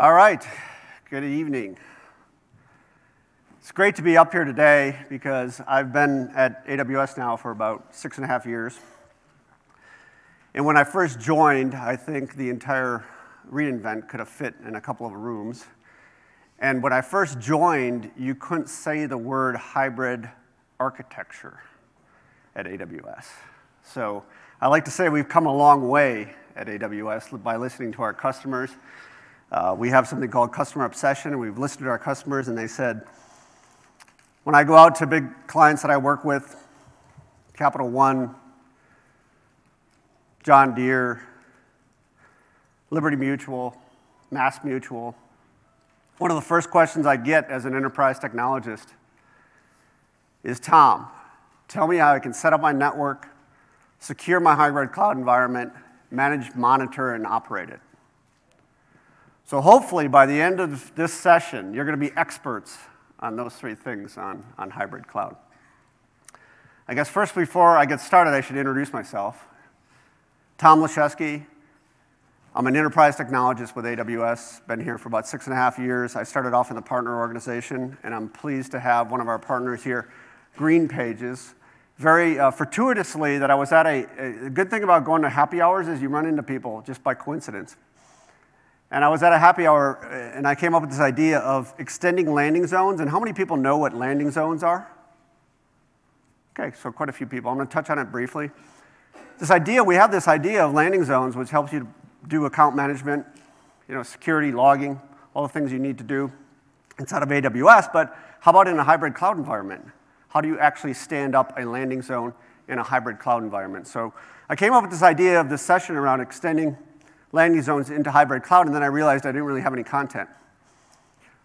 All right, good evening. It's great to be up here today because I've been at AWS now for about six and a half years. And when I first joined, I think the entire reInvent could have fit in a couple of rooms. And when I first joined, you couldn't say the word hybrid architecture at AWS. So I like to say we've come a long way at AWS by listening to our customers. Uh, we have something called customer obsession, we've listened to our customers, and they said, when I go out to big clients that I work with, Capital One, John Deere, Liberty Mutual, Mass Mutual, one of the first questions I get as an enterprise technologist is Tom, tell me how I can set up my network, secure my hybrid cloud environment, manage, monitor, and operate it. So hopefully by the end of this session, you're going to be experts on those three things on, on hybrid cloud. I guess first, before I get started, I should introduce myself. Tom Laszewski. I'm an enterprise technologist with AWS, been here for about six and a half years. I started off in the partner organization, and I'm pleased to have one of our partners here, Green Pages. Very uh, fortuitously, that I was at a, a good thing about going to happy hours is you run into people just by coincidence. And I was at a happy hour uh, and I came up with this idea of extending landing zones. And how many people know what landing zones are? Okay, so quite a few people. I'm going to touch on it briefly. This idea, we have this idea of landing zones, which helps you do account management, you know, security, logging, all the things you need to do inside of AWS. But how about in a hybrid cloud environment? How do you actually stand up a landing zone in a hybrid cloud environment? So I came up with this idea of this session around extending landing zones into hybrid cloud, and then I realized I didn't really have any content.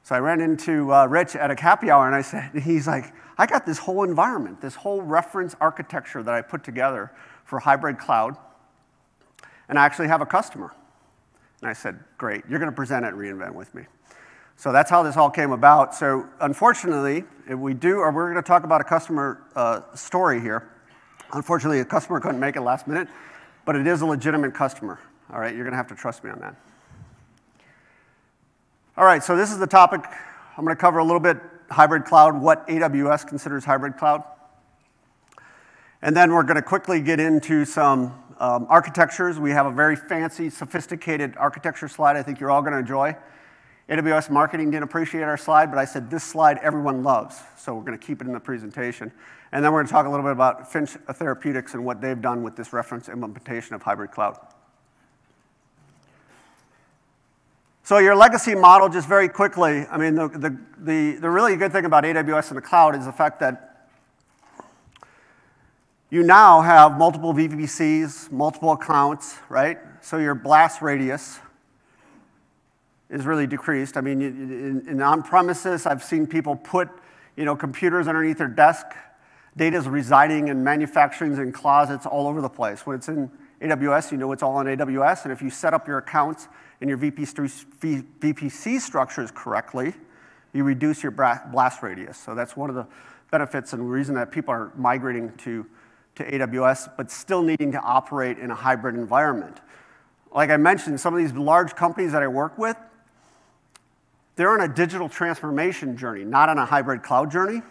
So I ran into uh, Rich at a happy hour, and I said, he's like, I got this whole environment, this whole reference architecture that I put together for hybrid cloud, and I actually have a customer. And I said, great, you're going to present at reInvent with me. So that's how this all came about. So unfortunately, we do, or we're going to talk about a customer uh, story here. Unfortunately, a customer couldn't make it last minute, but it is a legitimate customer. All right, you're going to have to trust me on that. All right, so this is the topic. I'm going to cover a little bit hybrid cloud, what AWS considers hybrid cloud. And then we're going to quickly get into some um, architectures. We have a very fancy, sophisticated architecture slide I think you're all going to enjoy. AWS marketing didn't appreciate our slide, but I said this slide everyone loves, so we're going to keep it in the presentation. And then we're going to talk a little bit about Finch Therapeutics and what they've done with this reference implementation of hybrid cloud. So your legacy model, just very quickly, I mean, the, the, the, the really good thing about AWS in the cloud is the fact that you now have multiple VPCs, multiple accounts, right? So your blast radius is really decreased. I mean, in, in on-premises, I've seen people put, you know, computers underneath their desk. Data is residing in manufacturing in closets all over the place. When it's in AWS, you know it's all in AWS, and if you set up your accounts and your VPC structures correctly, you reduce your blast radius. So that's one of the benefits and reason that people are migrating to, to AWS, but still needing to operate in a hybrid environment. Like I mentioned, some of these large companies that I work with, they're on a digital transformation journey, not on a hybrid cloud journey.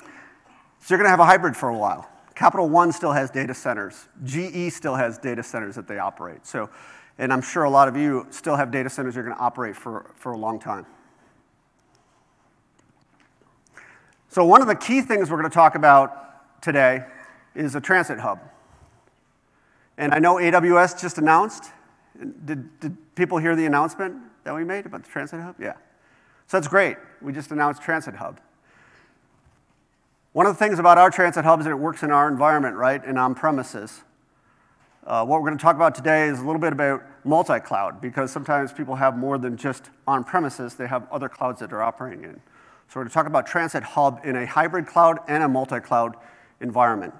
So you're going to have a hybrid for a while. Capital One still has data centers. GE still has data centers that they operate. So and I'm sure a lot of you still have data centers you're going to operate for, for a long time. So, one of the key things we're going to talk about today is a transit hub. And I know AWS just announced. Did, did people hear the announcement that we made about the transit hub? Yeah. So that's great. We just announced Transit Hub. One of the things about our transit hub is that it works in our environment, right, and on premises. Uh, what we're going to talk about today is a little bit about multi-cloud, because sometimes people have more than just on-premises, they have other clouds that they're operating in. So we're going to talk about Transit Hub in a hybrid cloud and a multi-cloud environment.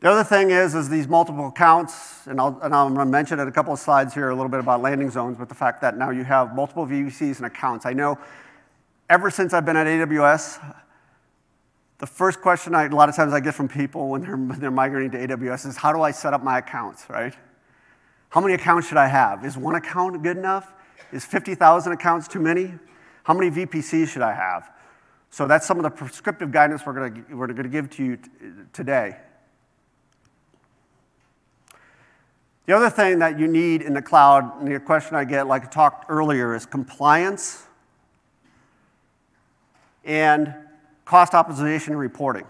The other thing is, is these multiple accounts, and, and I'm going to mention in a couple of slides here a little bit about landing zones, but the fact that now you have multiple VPCs and accounts. I know ever since I've been at AWS, the first question I, a lot of times I get from people when they're, when they're migrating to AWS is, how do I set up my accounts, right? How many accounts should I have? Is one account good enough? Is 50,000 accounts too many? How many VPCs should I have? So that's some of the prescriptive guidance we're going we're to give to you today. The other thing that you need in the cloud, and the question I get, like I talked earlier, is compliance and cost optimization reporting.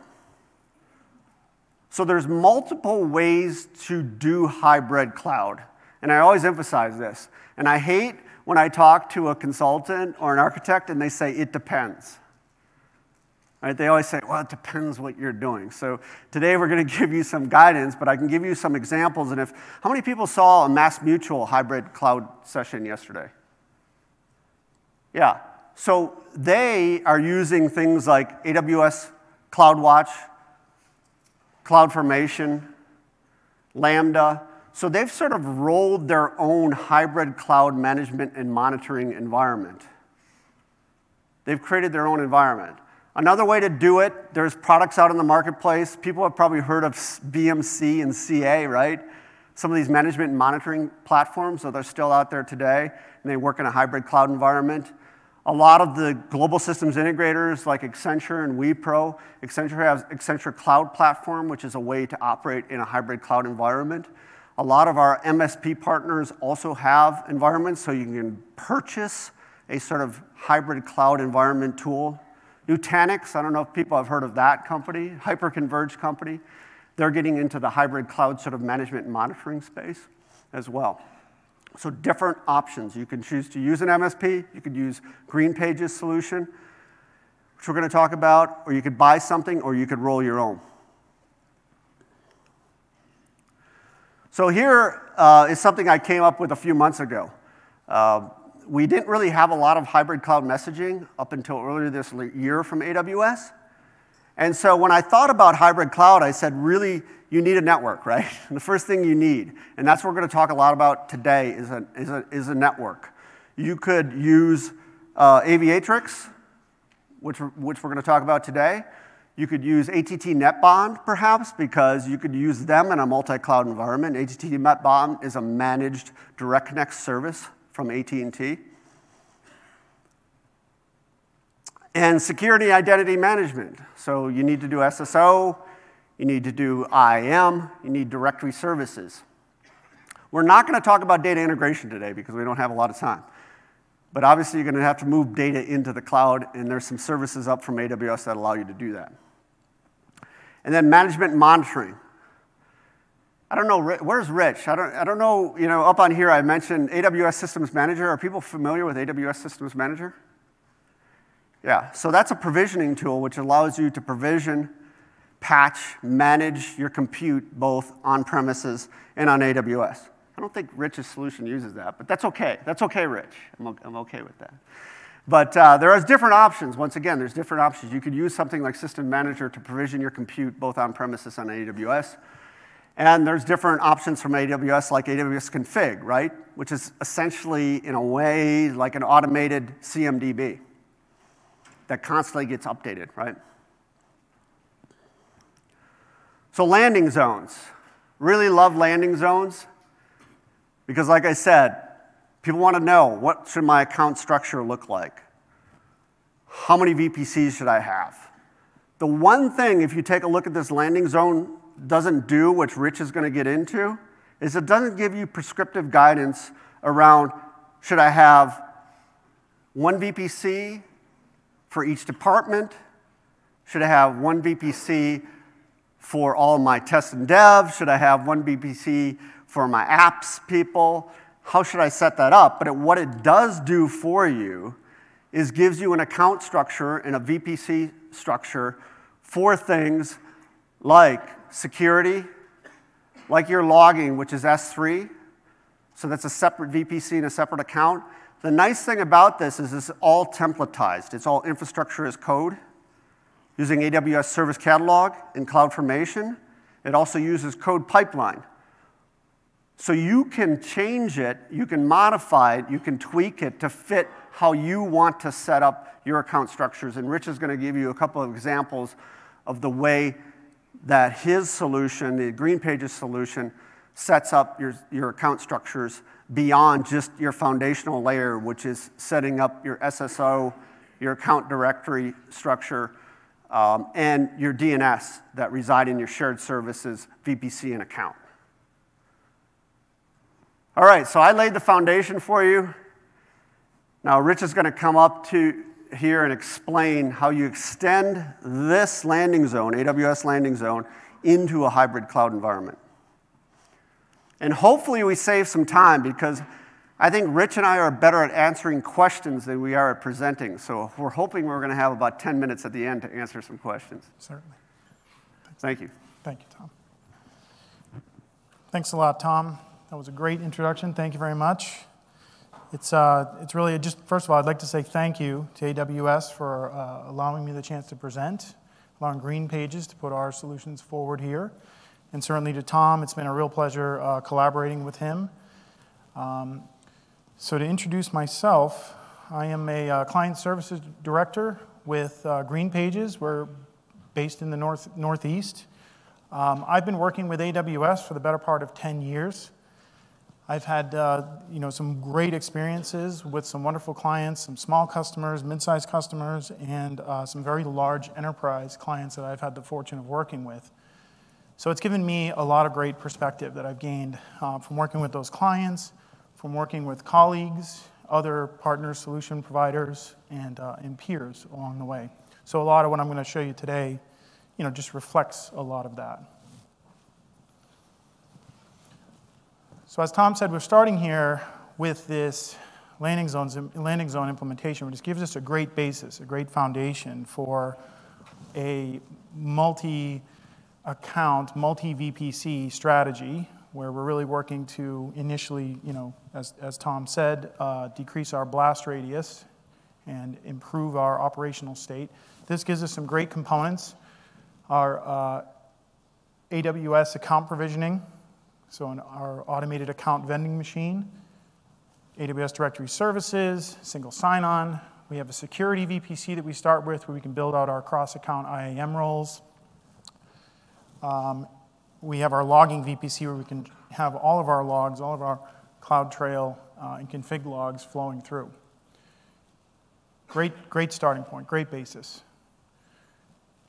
So there's multiple ways to do hybrid cloud. And I always emphasize this. And I hate when I talk to a consultant or an architect and they say, it depends. Right? They always say, well, it depends what you're doing. So today we're going to give you some guidance, but I can give you some examples. And if, how many people saw a Mass Mutual hybrid cloud session yesterday? Yeah. So they are using things like AWS CloudWatch, CloudFormation, Lambda. So they've sort of rolled their own hybrid cloud management and monitoring environment. They've created their own environment. Another way to do it, there's products out in the marketplace. People have probably heard of BMC and CA, right? Some of these management and monitoring platforms, so they're still out there today, and they work in a hybrid cloud environment. A lot of the global systems integrators like Accenture and Wipro, Accenture has Accenture Cloud Platform, which is a way to operate in a hybrid cloud environment. A lot of our MSP partners also have environments, so you can purchase a sort of hybrid cloud environment tool Nutanix, I don't know if people have heard of that company, hyper-converged company. They're getting into the hybrid cloud sort of management and monitoring space as well. So different options. You can choose to use an MSP, you could use Green Pages solution, which we're going to talk about, or you could buy something, or you could roll your own. So here uh, is something I came up with a few months ago. Uh, we didn't really have a lot of hybrid cloud messaging up until earlier this year from AWS. And so when I thought about hybrid cloud, I said, really, you need a network, right? the first thing you need, and that's what we're going to talk a lot about today, is a, is a, is a network. You could use uh, Aviatrix, which, which we're going to talk about today. You could use ATT NetBond, perhaps, because you could use them in a multi-cloud environment. ATT NetBond is a managed direct connect service from AT&T. And security identity management. So you need to do SSO, you need to do IAM, you need directory services. We're not going to talk about data integration today because we don't have a lot of time. But obviously, you're going to have to move data into the cloud, and there's some services up from AWS that allow you to do that. And then management monitoring. I don't know, where's Rich? I don't, I don't know, you know, up on here I mentioned AWS Systems Manager. Are people familiar with AWS Systems Manager? Yeah, so that's a provisioning tool which allows you to provision, patch, manage your compute both on premises and on AWS. I don't think Rich's solution uses that, but that's okay. That's okay, Rich. I'm, I'm okay with that. But uh, there are different options. Once again, there's different options. You could use something like System Manager to provision your compute both on premises and on AWS. And there's different options from AWS, like AWS Config, right? Which is essentially, in a way, like an automated CMDB that constantly gets updated, right? So, landing zones. Really love landing zones because, like I said, people want to know what should my account structure look like? How many VPCs should I have? The one thing, if you take a look at this landing zone doesn't do, which Rich is going to get into, is it doesn't give you prescriptive guidance around should I have one VPC for each department? Should I have one VPC for all my test and dev? Should I have one VPC for my apps people? How should I set that up? But it, what it does do for you is gives you an account structure and a VPC structure for things like security, like your logging, which is S3. So that's a separate VPC and a separate account. The nice thing about this is it's all templatized. It's all infrastructure as code using AWS Service Catalog and CloudFormation. It also uses code pipeline. So you can change it, you can modify it, you can tweak it to fit how you want to set up your account structures. And Rich is going to give you a couple of examples of the way that his solution, the Green Pages solution, sets up your, your account structures beyond just your foundational layer, which is setting up your SSO, your account directory structure, um, and your DNS that reside in your shared services, VPC, and account. All right, so I laid the foundation for you. Now, Rich is going to come up to here and explain how you extend this landing zone, AWS landing zone, into a hybrid cloud environment. And hopefully, we save some time because I think Rich and I are better at answering questions than we are at presenting. So we're hoping we're going to have about 10 minutes at the end to answer some questions. Certainly. Thank you. Thank you, Tom. Thanks a lot, Tom. That was a great introduction. Thank you very much. It's, uh, it's really just, first of all, I'd like to say thank you to AWS for uh, allowing me the chance to present, allowing Green Pages to put our solutions forward here. And certainly to Tom, it's been a real pleasure uh, collaborating with him. Um, so, to introduce myself, I am a uh, client services director with uh, Green Pages. We're based in the north, Northeast. Um, I've been working with AWS for the better part of 10 years. I've had uh, you know, some great experiences with some wonderful clients, some small customers, mid sized customers, and uh, some very large enterprise clients that I've had the fortune of working with. So it's given me a lot of great perspective that I've gained uh, from working with those clients, from working with colleagues, other partners, solution providers, and, uh, and peers along the way. So a lot of what I'm going to show you today, you know, just reflects a lot of that. So as Tom said, we're starting here with this landing, zones, landing zone implementation, which gives us a great basis, a great foundation for a multi account, multi VPC strategy, where we're really working to initially, you know, as, as Tom said, uh, decrease our blast radius and improve our operational state. This gives us some great components. Our uh, AWS account provisioning, so our automated account vending machine, AWS Directory Services, single sign on. We have a security VPC that we start with where we can build out our cross account IAM roles. Um, we have our logging VPC where we can have all of our logs, all of our CloudTrail uh, and config logs flowing through. Great, great starting point, great basis.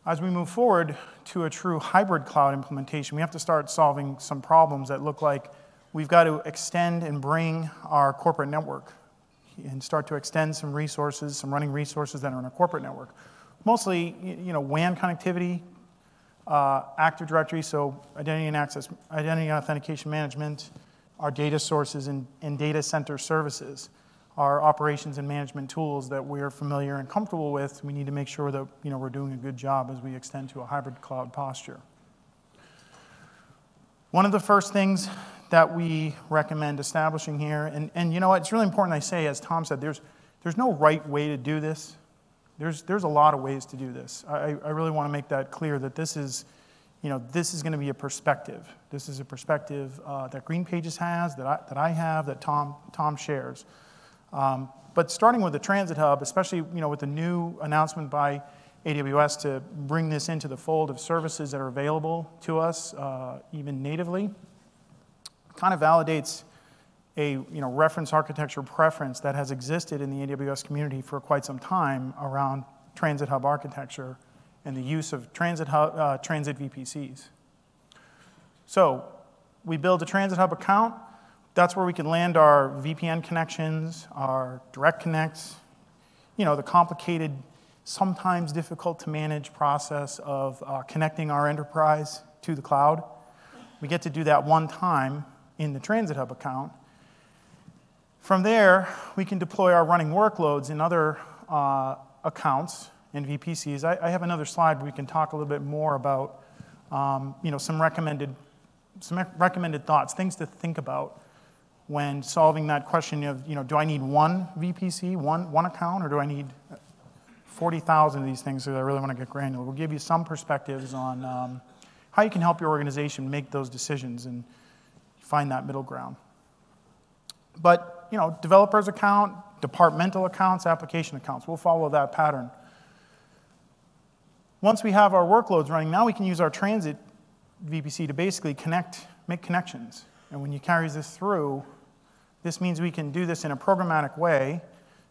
As we move forward to a true hybrid cloud implementation, we have to start solving some problems that look like we've got to extend and bring our corporate network and start to extend some resources, some running resources that are in our corporate network. Mostly, you know, WAN connectivity, uh, Active Directory, so identity and access, identity and authentication management, our data sources and, and data center services, our operations and management tools that we're familiar and comfortable with. We need to make sure that you know, we're doing a good job as we extend to a hybrid cloud posture. One of the first things that we recommend establishing here, and, and you know what, it's really important I say, as Tom said, there's, there's no right way to do this. There's, there's a lot of ways to do this. I, I really want to make that clear that this is, you know, this is going to be a perspective. This is a perspective uh, that Green Pages has, that I, that I have, that Tom, Tom shares. Um, but starting with the Transit Hub, especially you know, with the new announcement by AWS to bring this into the fold of services that are available to us, uh, even natively, kind of validates a you know, reference architecture preference that has existed in the AWS community for quite some time around transit hub architecture and the use of transit, hub, uh, transit VPCs. So we build a transit hub account. That's where we can land our VPN connections, our direct connects, you know, the complicated, sometimes difficult to manage process of uh, connecting our enterprise to the cloud. We get to do that one time in the Transit Hub account. From there, we can deploy our running workloads in other uh, accounts and VPCs. I, I, have another slide where we can talk a little bit more about um, you know, some, recommended, some recommended thoughts, things to think about when solving that question of, you know, do I need one VPC, one, one account, or do I need 40,000 of these things so I really want to get granular? We'll give you some perspectives on um, how you can help your organization make those decisions and find that middle ground. But you know, developer's account, departmental accounts, application accounts. We'll follow that pattern. Once we have our workloads running, now we can use our transit VPC to basically connect, make connections. And when you carry this through, this means we can do this in a programmatic way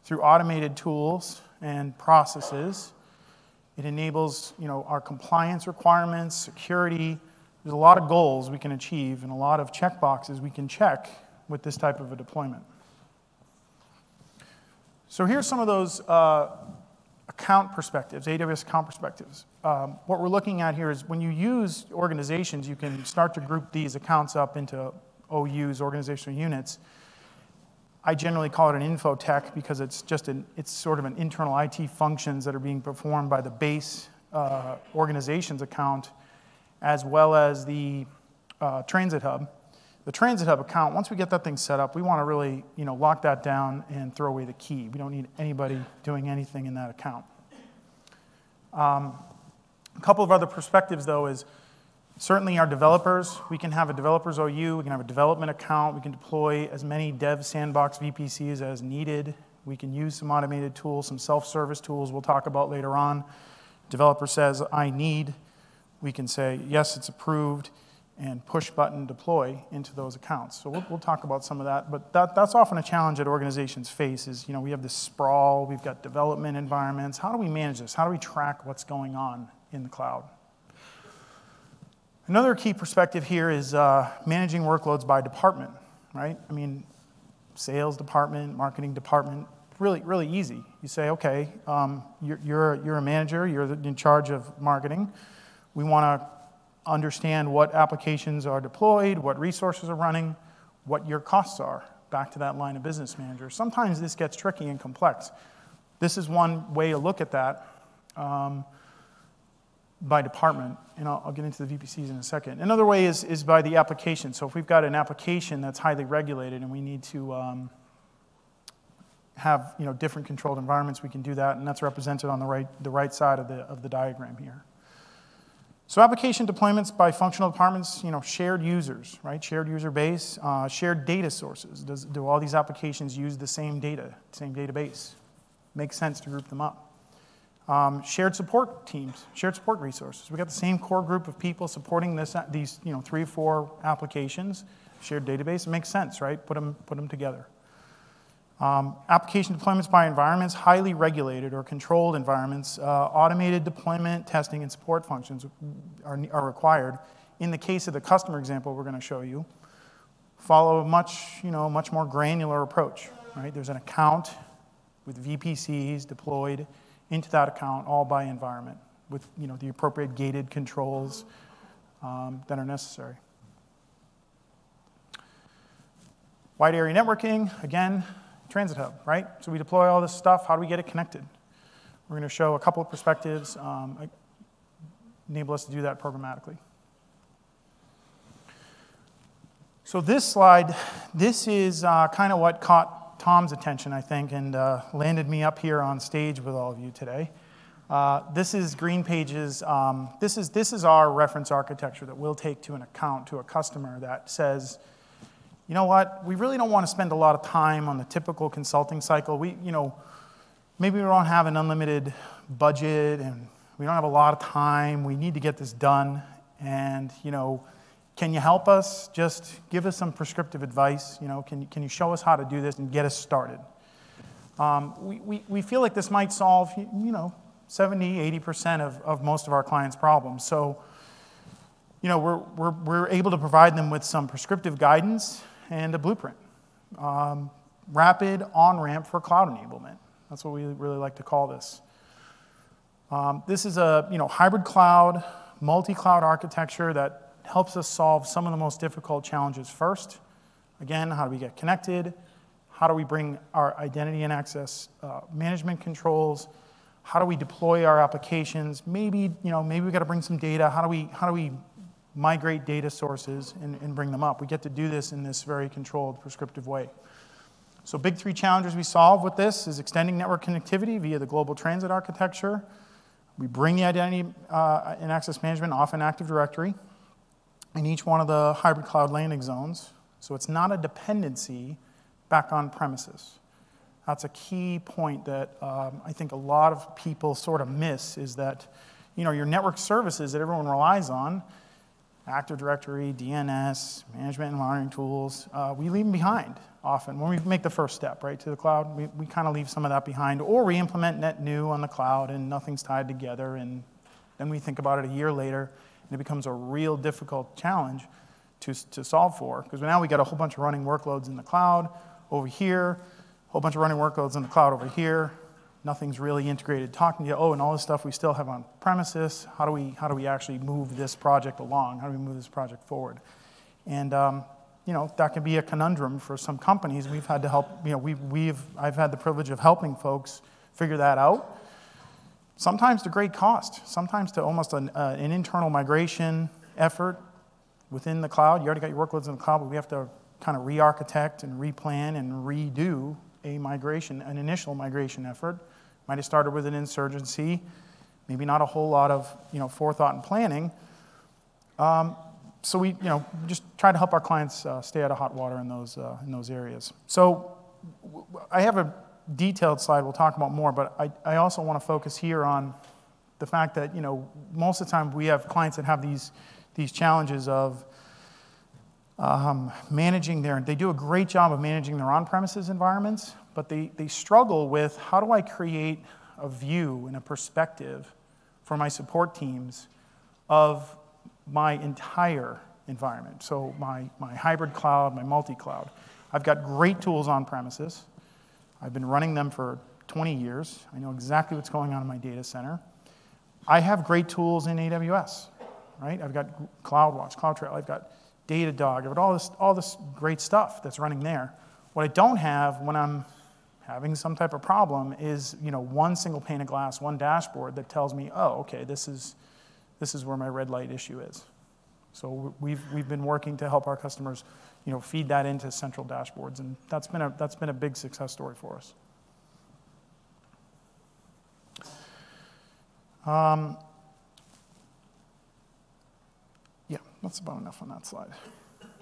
through automated tools and processes. It enables you know, our compliance requirements, security. There's a lot of goals we can achieve and a lot of checkboxes we can check with this type of a deployment. So here's some of those uh, account perspectives, AWS account perspectives. Um, what we're looking at here is when you use organizations, you can start to group these accounts up into OUs, organizational units. I generally call it an info tech because it's just an, it's sort of an internal IT functions that are being performed by the base uh, organizations account as well as the uh, transit hub. The transit hub account, once we get that thing set up, we want to really you know, lock that down and throw away the key. We don't need anybody doing anything in that account. Um, a couple of other perspectives, though, is certainly our developers. We can have a developers OU, we can have a development account, we can deploy as many dev sandbox VPCs as needed. We can use some automated tools, some self service tools we'll talk about later on. Developer says, I need. We can say, yes, it's approved and push button deploy into those accounts. So we'll, we'll, talk about some of that, but that, that's often a challenge that organizations face is, you know, we have this sprawl, we've got development environments. How do we manage this? How do we track what's going on in the cloud? Another key perspective here is uh, managing workloads by department, right? I mean, sales department, marketing department, really, really easy. You say, okay, um, you're, you're, you're a manager, you're in charge of marketing. We want to understand what applications are deployed, what resources are running, what your costs are, back to that line of business manager. Sometimes this gets tricky and complex. This is one way to look at that um, by department, and I'll, I'll, get into the VPCs in a second. Another way is, is by the application. So if we've got an application that's highly regulated and we need to um, have you know, different controlled environments, we can do that, and that's represented on the right, the right side of the, of the diagram here. So application deployments by functional departments, you know, shared users, right? Shared user base, uh, shared data sources. Does, do all these applications use the same data, same database? Makes sense to group them up. Um, shared support teams, shared support resources. We got the same core group of people supporting this, these, you know, three or four applications, shared database. It makes sense, right? Put them, put them together. Um, application deployments by environments, highly regulated or controlled environments, uh, automated deployment, testing, and support functions are, are required. In the case of the customer example we're going to show you, follow a much, you know, much more granular approach. Right? There's an account with VPCs deployed into that account, all by environment, with you know, the appropriate gated controls um, that are necessary. Wide area networking, again, Transit Hub, right? So we deploy all this stuff. How do we get it connected? We're going to show a couple of perspectives, um, enable us to do that programmatically. So this slide, this is uh, kind of what caught Tom's attention, I think, and uh, landed me up here on stage with all of you today. Uh, this is GreenPage's, um, this, is, this is our reference architecture that we'll take to an account, to a customer that says, you know what, we really don't want to spend a lot of time on the typical consulting cycle. We, you know, maybe we don't have an unlimited budget and we don't have a lot of time. We need to get this done. And, you know, can you help us? Just give us some prescriptive advice. You know, can, can you show us how to do this and get us started? Um, we, we, we feel like this might solve, you know, 70, 80% of, of most of our clients' problems. So, you know, we're, we're, we're able to provide them with some prescriptive guidance and a blueprint. Um, rapid on ramp for cloud enablement. That's what we really like to call this. Um, this is a you know, hybrid cloud, multi cloud architecture that helps us solve some of the most difficult challenges first. Again, how do we get connected? How do we bring our identity and access uh, management controls? How do we deploy our applications? Maybe, you know, maybe we got to bring some data. How do we, how do we migrate data sources and, and bring them up. We get to do this in this very controlled, prescriptive way. So big three challenges we solve with this is extending network connectivity via the global transit architecture. We bring the identity uh, and access management off an Active Directory in each one of the hybrid cloud landing zones. So it's not a dependency back on premises. That's a key point that um, I think a lot of people sort of miss is that you know, your network services that everyone relies on Active Directory, DNS, management and monitoring tools, uh, we leave them behind often when we make the first step, right, to the cloud. We, we kind of leave some of that behind, or we implement net new on the cloud and nothing's tied together, and then we think about it a year later, and it becomes a real difficult challenge to, to solve for. Because now we got a whole bunch of running workloads in the cloud over here, a whole bunch of running workloads in the cloud over here. Nothing's really integrated. Talking to you, oh, and all this stuff we still have on premises. How do we, how do we actually move this project along? How do we move this project forward? And um, you know, that can be a conundrum for some companies. We've had to help, you know, we've, we've, I've had the privilege of helping folks figure that out. Sometimes to great cost, sometimes to almost an, uh, an internal migration effort within the cloud. You already got your workloads in the cloud, but we have to kind of re architect and replan and redo a migration, an initial migration effort. Might have started with an insurgency, maybe not a whole lot of you know, forethought and planning. Um, so we, you know, just try to help our clients uh, stay out of hot water in those, uh, in those areas. So I have a detailed slide we'll talk about more, but I, I also want to focus here on the fact that, you know, most of the time we have clients that have these, these challenges of um, managing their, they do a great job of managing their on-premises environments, but they, they struggle with how do I create a view and a perspective for my support teams of my entire environment. So, my, my hybrid cloud, my multi cloud. I've got great tools on premises. I've been running them for 20 years. I know exactly what's going on in my data center. I have great tools in AWS, right? I've got CloudWatch, CloudTrail, I've got Datadog, I've got all this, all this great stuff that's running there. What I don't have when I'm having some type of problem is, you know, one single pane of glass, one dashboard that tells me, oh, okay, this is, this is where my red light issue is. So we've, we've been working to help our customers you know, feed that into central dashboards, and that's been a, that's been a big success story for us. Um, yeah, that's about enough on that slide.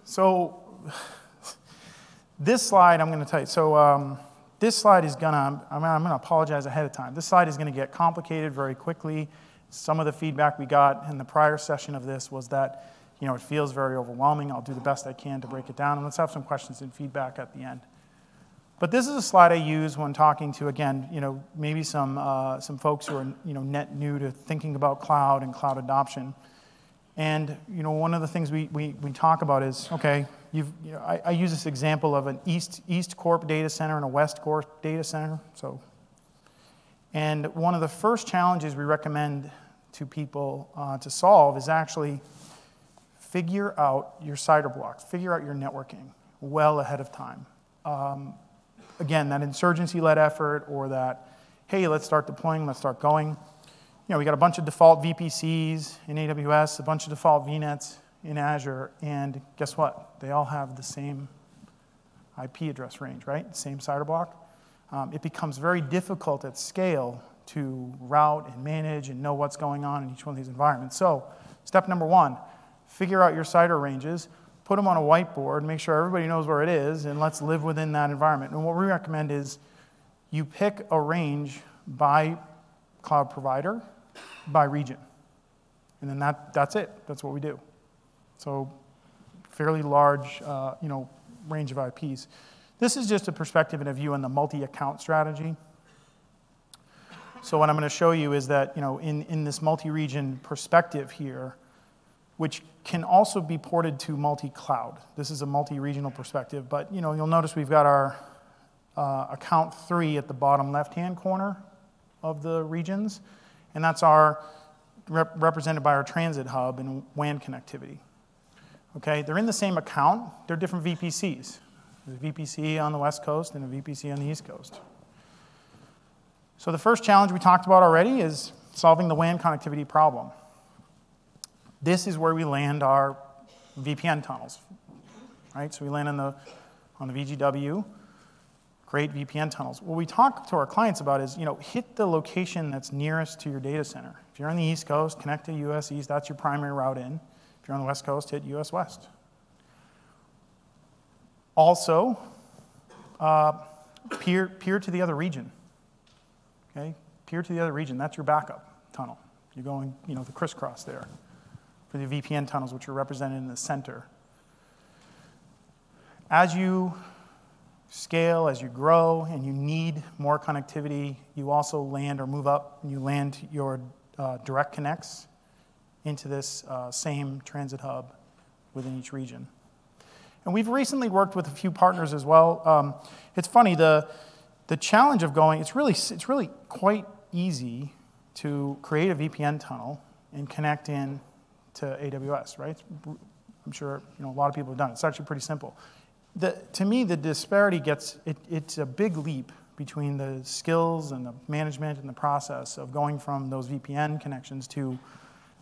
So this slide, I'm going to tell you. So um, this slide is going to, I'm, going to apologize ahead of time. This slide is going to get complicated very quickly. Some of the feedback we got in the prior session of this was that, you know, it feels very overwhelming. I'll do the best I can to break it down, and let's have some questions and feedback at the end. But this is a slide I use when talking to, again, you know, maybe some, uh, some folks who are, you know, net new to thinking about cloud and cloud adoption. And, you know, one of the things we, we, we talk about is, okay, you know, I, I use this example of an East, East Corp data center and a West Corp data center. So, and one of the first challenges we recommend to people uh, to solve is actually figure out your CIDR blocks, figure out your networking well ahead of time. Um, again, that insurgency led effort or that, hey, let's start deploying, let's start going. You know, we got a bunch of default VPCs in AWS, a bunch of default VNets in Azure, and guess what? They all have the same IP address range, right? Same CIDR block. Um, it becomes very difficult at scale to route and manage and know what's going on in each one of these environments. So, step number one figure out your CIDR ranges, put them on a whiteboard, make sure everybody knows where it is, and let's live within that environment. And what we recommend is you pick a range by cloud provider, by region. And then that, that's it. That's what we do. So, fairly large uh, you know, range of IPs. This is just a perspective and a view on the multi account strategy. So what I'm going to show you is that, you know, in, in this multi-region perspective here, which can also be ported to multi-cloud. This is a multi-regional perspective, but, you know, you'll notice we've got our uh, account three at the bottom left-hand corner of the regions, and that's our rep- represented by our transit hub and WAN connectivity. Okay, they're in the same account, they're different VPCs. There's a VPC on the West Coast and a VPC on the East Coast. So the first challenge we talked about already is solving the WAN connectivity problem. This is where we land our VPN tunnels, right? So we land on the, on the VGW, great VPN tunnels. What we talk to our clients about is, you know, hit the location that's nearest to your data center. If you're on the East Coast, connect to US East, that's your primary route in. If you're on the West Coast, hit US West. Also, uh, peer, peer to the other region. Okay? Peer to the other region, that's your backup tunnel. You're going, you know, the crisscross there. for the VPN tunnels, which are represented in the center. As you scale, as you grow, and you need more connectivity, you also land or move up and you land your uh, direct connects into this uh, same transit hub within each region. And we've recently worked with a few partners as well. Um, it's funny, the, the challenge of going, it's really, it's really quite easy to create a VPN tunnel and connect in to AWS, right? I'm sure you know, a lot of people have done it. It's actually pretty simple. The, to me, the disparity gets, it, it's a big leap between the skills and the management and the process of going from those VPN connections to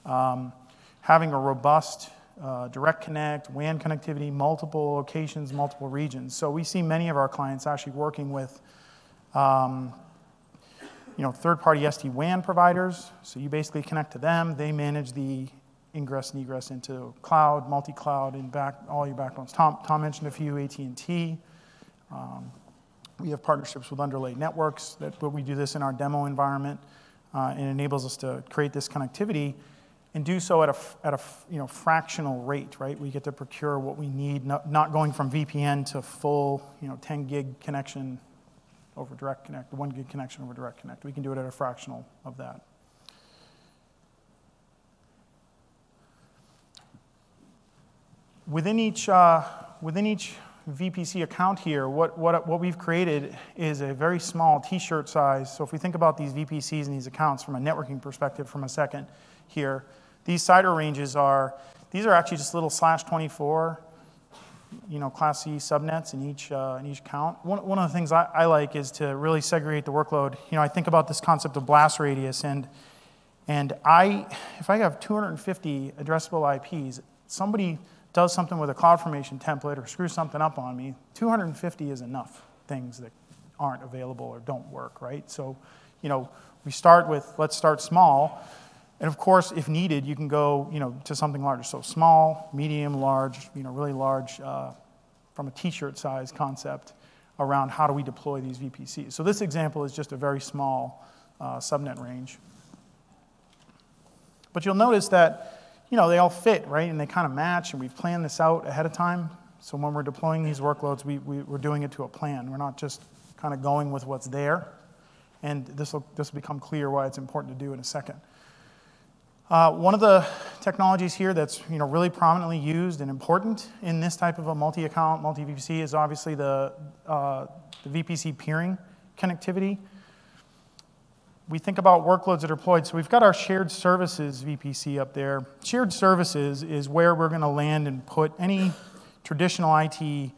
um, having a robust uh, direct connect, WAN connectivity, multiple locations, multiple regions. So we see many of our clients actually working with um, you know, third-party SD-WAN providers. So you basically connect to them. They manage the ingress and egress into cloud, multi-cloud, and back, all your backbones. Tom, Tom mentioned a few, AT&T. Um, we have partnerships with underlay networks that we do this in our demo environment uh, enables us to create this connectivity and do so at a, at a you know, fractional rate, right? We get to procure what we need, not, not going from VPN to full you know, 10 gig connection over direct connect, one gig connection over direct connect. We can do it at a fractional of that. Within each, uh, within each VPC account here, what, what, what we've created is a very small t-shirt size. So if we think about these VPCs and these accounts from a networking perspective from a second here, these CIDR ranges are, these are actually just little slash 24, you know, class C subnets in each, uh, in each count. One, one of the things I, I like is to really segregate the workload. You know, I think about this concept of blast radius and, and I, if I have 250 addressable IPs, somebody does something with a CloudFormation template or screws something up on me, 250 is enough things that aren't available or don't work, right? So, you know, we start with let's start small. And of course, if needed, you can go you know, to something larger. So small, medium, large, you know, really large uh, from a t-shirt size concept around how do we deploy these VPCs. So this example is just a very small uh, subnet range. But you'll notice that you know, they all fit, right? And they kind of match, and we've planned this out ahead of time. So when we're deploying these workloads, we, we, we're doing it to a plan. We're not just kind of going with what's there. And this will, this will become clear why it's important to do in a second. Uh, one of the technologies here that's you know, really prominently used and important in this type of a multi-account, multi-VPC is obviously the, uh, the VPC peering connectivity. We think about workloads that are deployed. So we've got our shared services VPC up there. Shared services is where we're going to land and put any traditional IT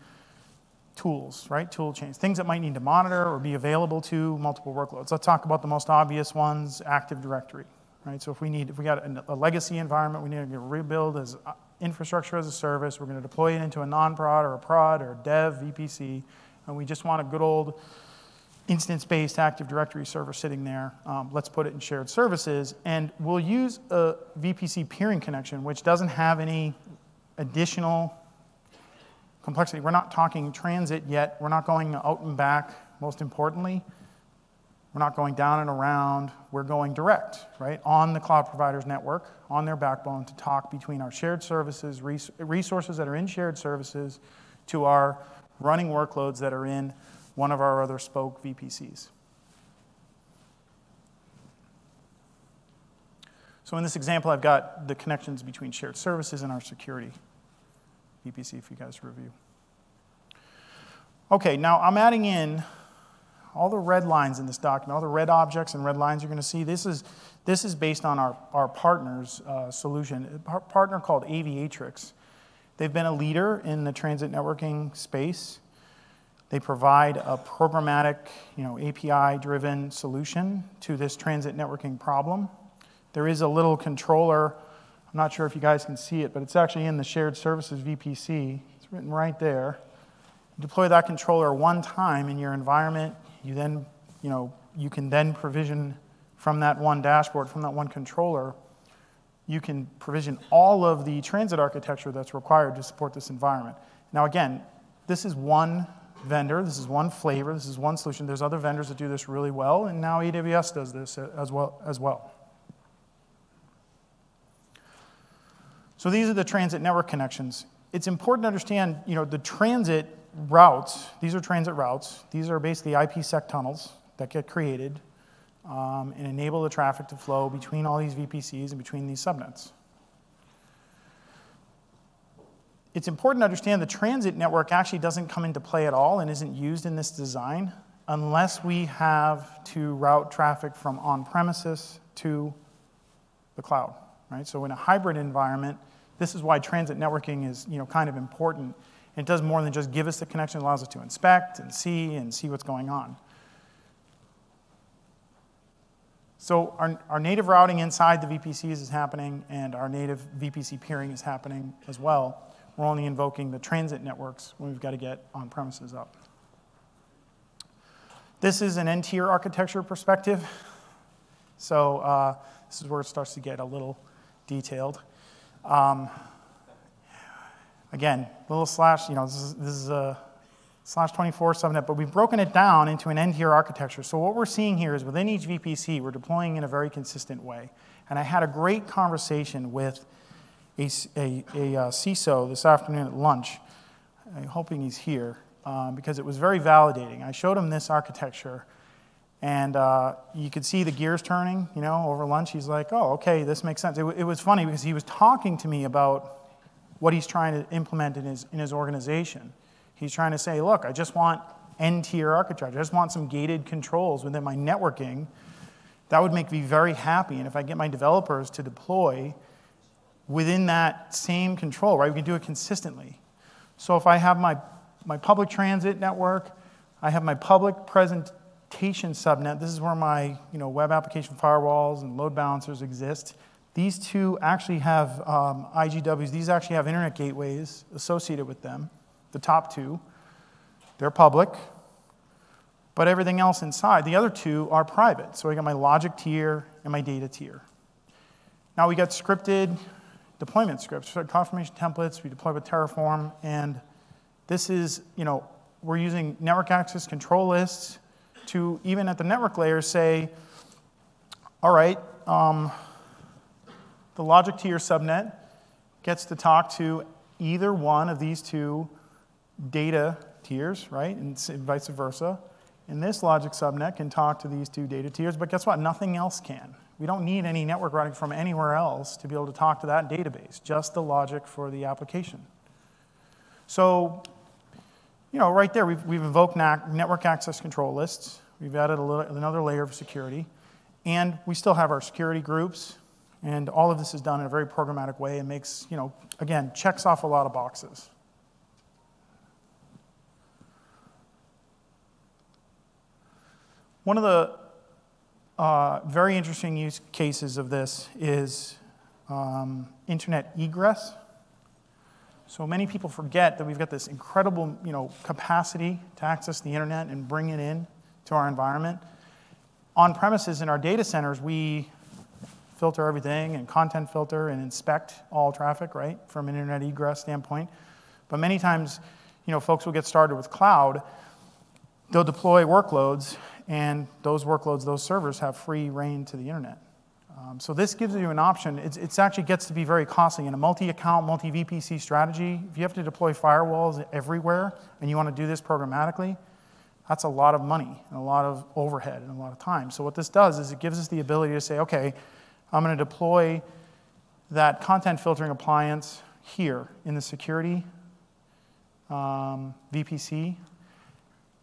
tools, right? Tool chains, things that might need to monitor or be available to multiple workloads. Let's talk about the most obvious ones, Active Directory right? So if we need, if we got a, legacy environment, we need to rebuild as uh, infrastructure as a service. We're going to deploy it into a non-prod or a prod or a dev VPC, and we just want a good old instance-based Active Directory server sitting there. Um, let's put it in shared services, and we'll use a VPC peering connection, which doesn't have any additional complexity. We're not talking transit yet. We're not going out and back, most importantly. We're not going down and around. We're going direct, right, on the cloud provider's network, on their backbone to talk between our shared services, resources that are in shared services, to our running workloads that are in one of our other spoke VPCs. So in this example, I've got the connections between shared services and our security VPC for you guys review. Okay, now I'm adding in all the red lines in this document, all the red objects and red lines you're going to see, this is, this is based on our, our partner's uh, solution, a partner called Aviatrix. They've been a leader in the transit networking space. They provide a programmatic, you know, API-driven solution to this transit networking problem. There is a little controller. I'm not sure if you guys can see it, but it's actually in the shared services VPC. It's written right there. Deploy that controller one time in your environment you then, you know, you can then provision from that one dashboard, from that one controller, you can provision all of the transit architecture that's required to support this environment. Now, again, this is one vendor, this is one flavor, this is one solution. There's other vendors that do this really well, and now AWS does this as well. As well. So these are the transit network connections. It's important to understand, you know, the transit routes, these are transit routes. These are basically IPsec tunnels that get created um, and enable the traffic to flow between all these VPCs and between these subnets. It's important to understand the transit network actually doesn't come into play at all and isn't used in this design unless we have to route traffic from on premises to the cloud. Right? So in a hybrid environment, this is why transit networking is you know, kind of important. It does more than just give us the connection, it allows us to inspect and see and see what's going on. So our, our native routing inside the VPCs is happening, and our native VPC peering is happening as well. We're only invoking the transit networks when we've got to get on premises up. This is an N-tier architecture perspective. So uh, this is where it starts to get a little detailed. Um, again, little slash, you know, this is, this is a slash 24 subnet, but we've broken it down into an N-tier architecture. So what we're seeing here is within each VPC, we're deploying in a very consistent way. And I had a great conversation with a, a, a uh, CISO this afternoon at lunch. I'm hoping he's here um, because it was very validating. I showed him this architecture, and uh, you could see the gears turning, you know, over lunch. He's like, oh, okay, this makes sense. It, it was funny because he was talking to me about what he's trying to implement in his, in his organization. He's trying to say, look, I just want N-tier architecture. I just want some gated controls within my networking. That would make me very happy. And if I get my developers to deploy within that same control, right, we can do it consistently. So if I have my, my public transit network, I have my public presentation subnet. This is where my you know, web application firewalls and load balancers exist. These two actually have um, IGWs. These actually have internet gateways associated with them the top two. They're public, but everything else inside, the other two are private. So I got my logic tier and my data tier. Now we got scripted deployment scripts, so CloudFormation templates, we deploy with Terraform, and this is, you know, we're using network access control lists to even at the network layer say, all right, um, the logic to your subnet gets to talk to either one of these two data tiers, right? And vice versa. And this logic subnet can talk to these two data tiers, but guess what? Nothing else can. We don't need any network routing from anywhere else to be able to talk to that database, just the logic for the application. So, you know, right there, we've, we've invoked network access control lists. We've added little, another layer of security. And we still have our security groups. And all of this is done in a very programmatic way and makes, you know, again, checks off a lot of boxes. One of the uh, very interesting use cases of this is um, internet egress. So many people forget that we've got this incredible you know, capacity to access the internet and bring it in to our environment. On premises in our data centers, we filter everything and content filter and inspect all traffic, right, from an internet egress standpoint. But many times, you know, folks will get started with cloud. They'll deploy workloads and those workloads, those servers have free reign to the internet. Um, so this gives you an option. It actually gets to be very costly in a multi-account, multi-VPC strategy. If you have to deploy firewalls everywhere and you want to do this programmatically, that's a lot of money and a lot of overhead and a lot of time. So what this does is it gives us the ability to say, okay, I'm going to deploy that content filtering appliance here in the security um, VPC,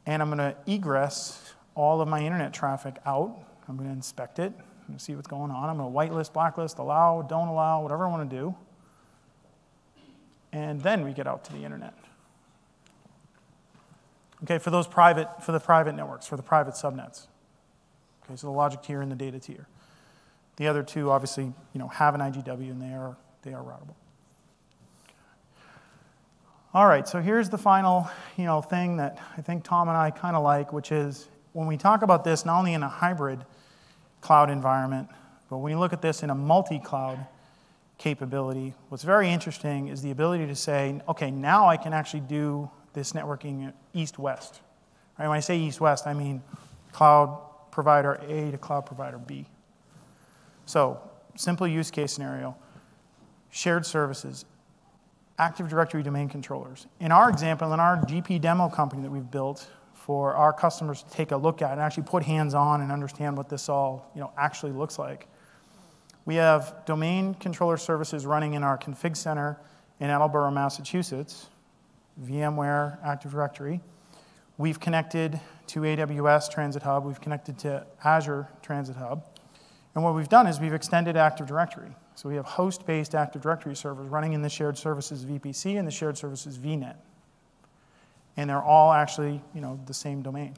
and I'm going to egress all of my internet traffic out. I'm going to inspect it and see what's going on. I'm going to whitelist, blacklist, allow, don't allow, whatever I want to do. And then we get out to the internet. Okay, for those private, for the private networks, for the private subnets. Okay, so the logic tier and the data tier. The other two obviously, you know, have an IGW and they are, they are routable. All right, so here's the final, you know, thing that I think Tom and I kind of like, which is when we talk about this, not only in a hybrid cloud environment, but when you look at this in a multi cloud capability, what's very interesting is the ability to say, okay, now I can actually do this networking east west. Right? When I say east west, I mean cloud provider A to cloud provider B. So, simple use case scenario. shared services, Active Directory domain controllers. In our example, in our GP demo company that we've built for our customers to take a look at and actually put hands on and understand what this all you know, actually looks like, we have domain controller services running in our config center in Attleboro, Massachusetts, VMware Active Directory. We've connected to AWS Transit Hub. We've connected to Azure Transit Hub. And what we've done is we've extended Active Directory. So we have host-based Active Directory servers running in the shared services VPC and the shared services VNet. And they're all actually, you know, the same domain.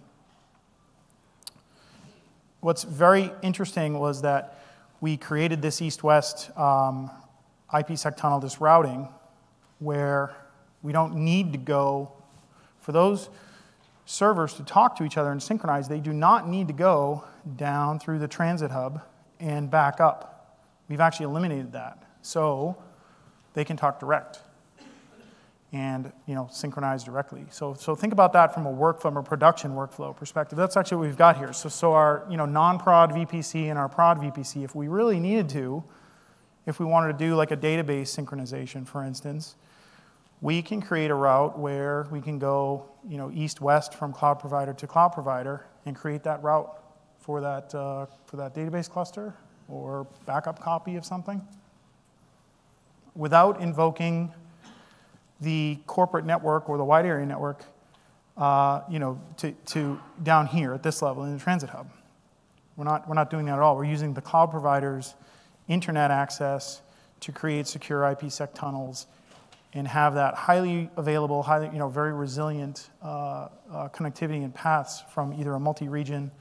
What's very interesting was that we created this east-west um, IPsec tunnel, this routing, where we don't need to go for those servers to talk to each other and synchronize. They do not need to go down through the transit hub and back up. We've actually eliminated that. So they can talk direct and you know, synchronize directly. So, so think about that from a work from a production workflow perspective. That's actually what we've got here. So, so our you know, non-prod VPC and our prod VPC, if we really needed to, if we wanted to do like a database synchronization, for instance, we can create a route where we can go you know, east-west from cloud provider to cloud provider and create that route for that, uh, for that database cluster or backup copy of something without invoking the corporate network or the wide area network uh, you know, to, to down here at this level in the transit hub. We're not, we're not doing that at all. We're using the cloud providers' internet access to create secure IPsec tunnels and have that highly available, highly, you know, very resilient uh, uh, connectivity and paths from either a multi-region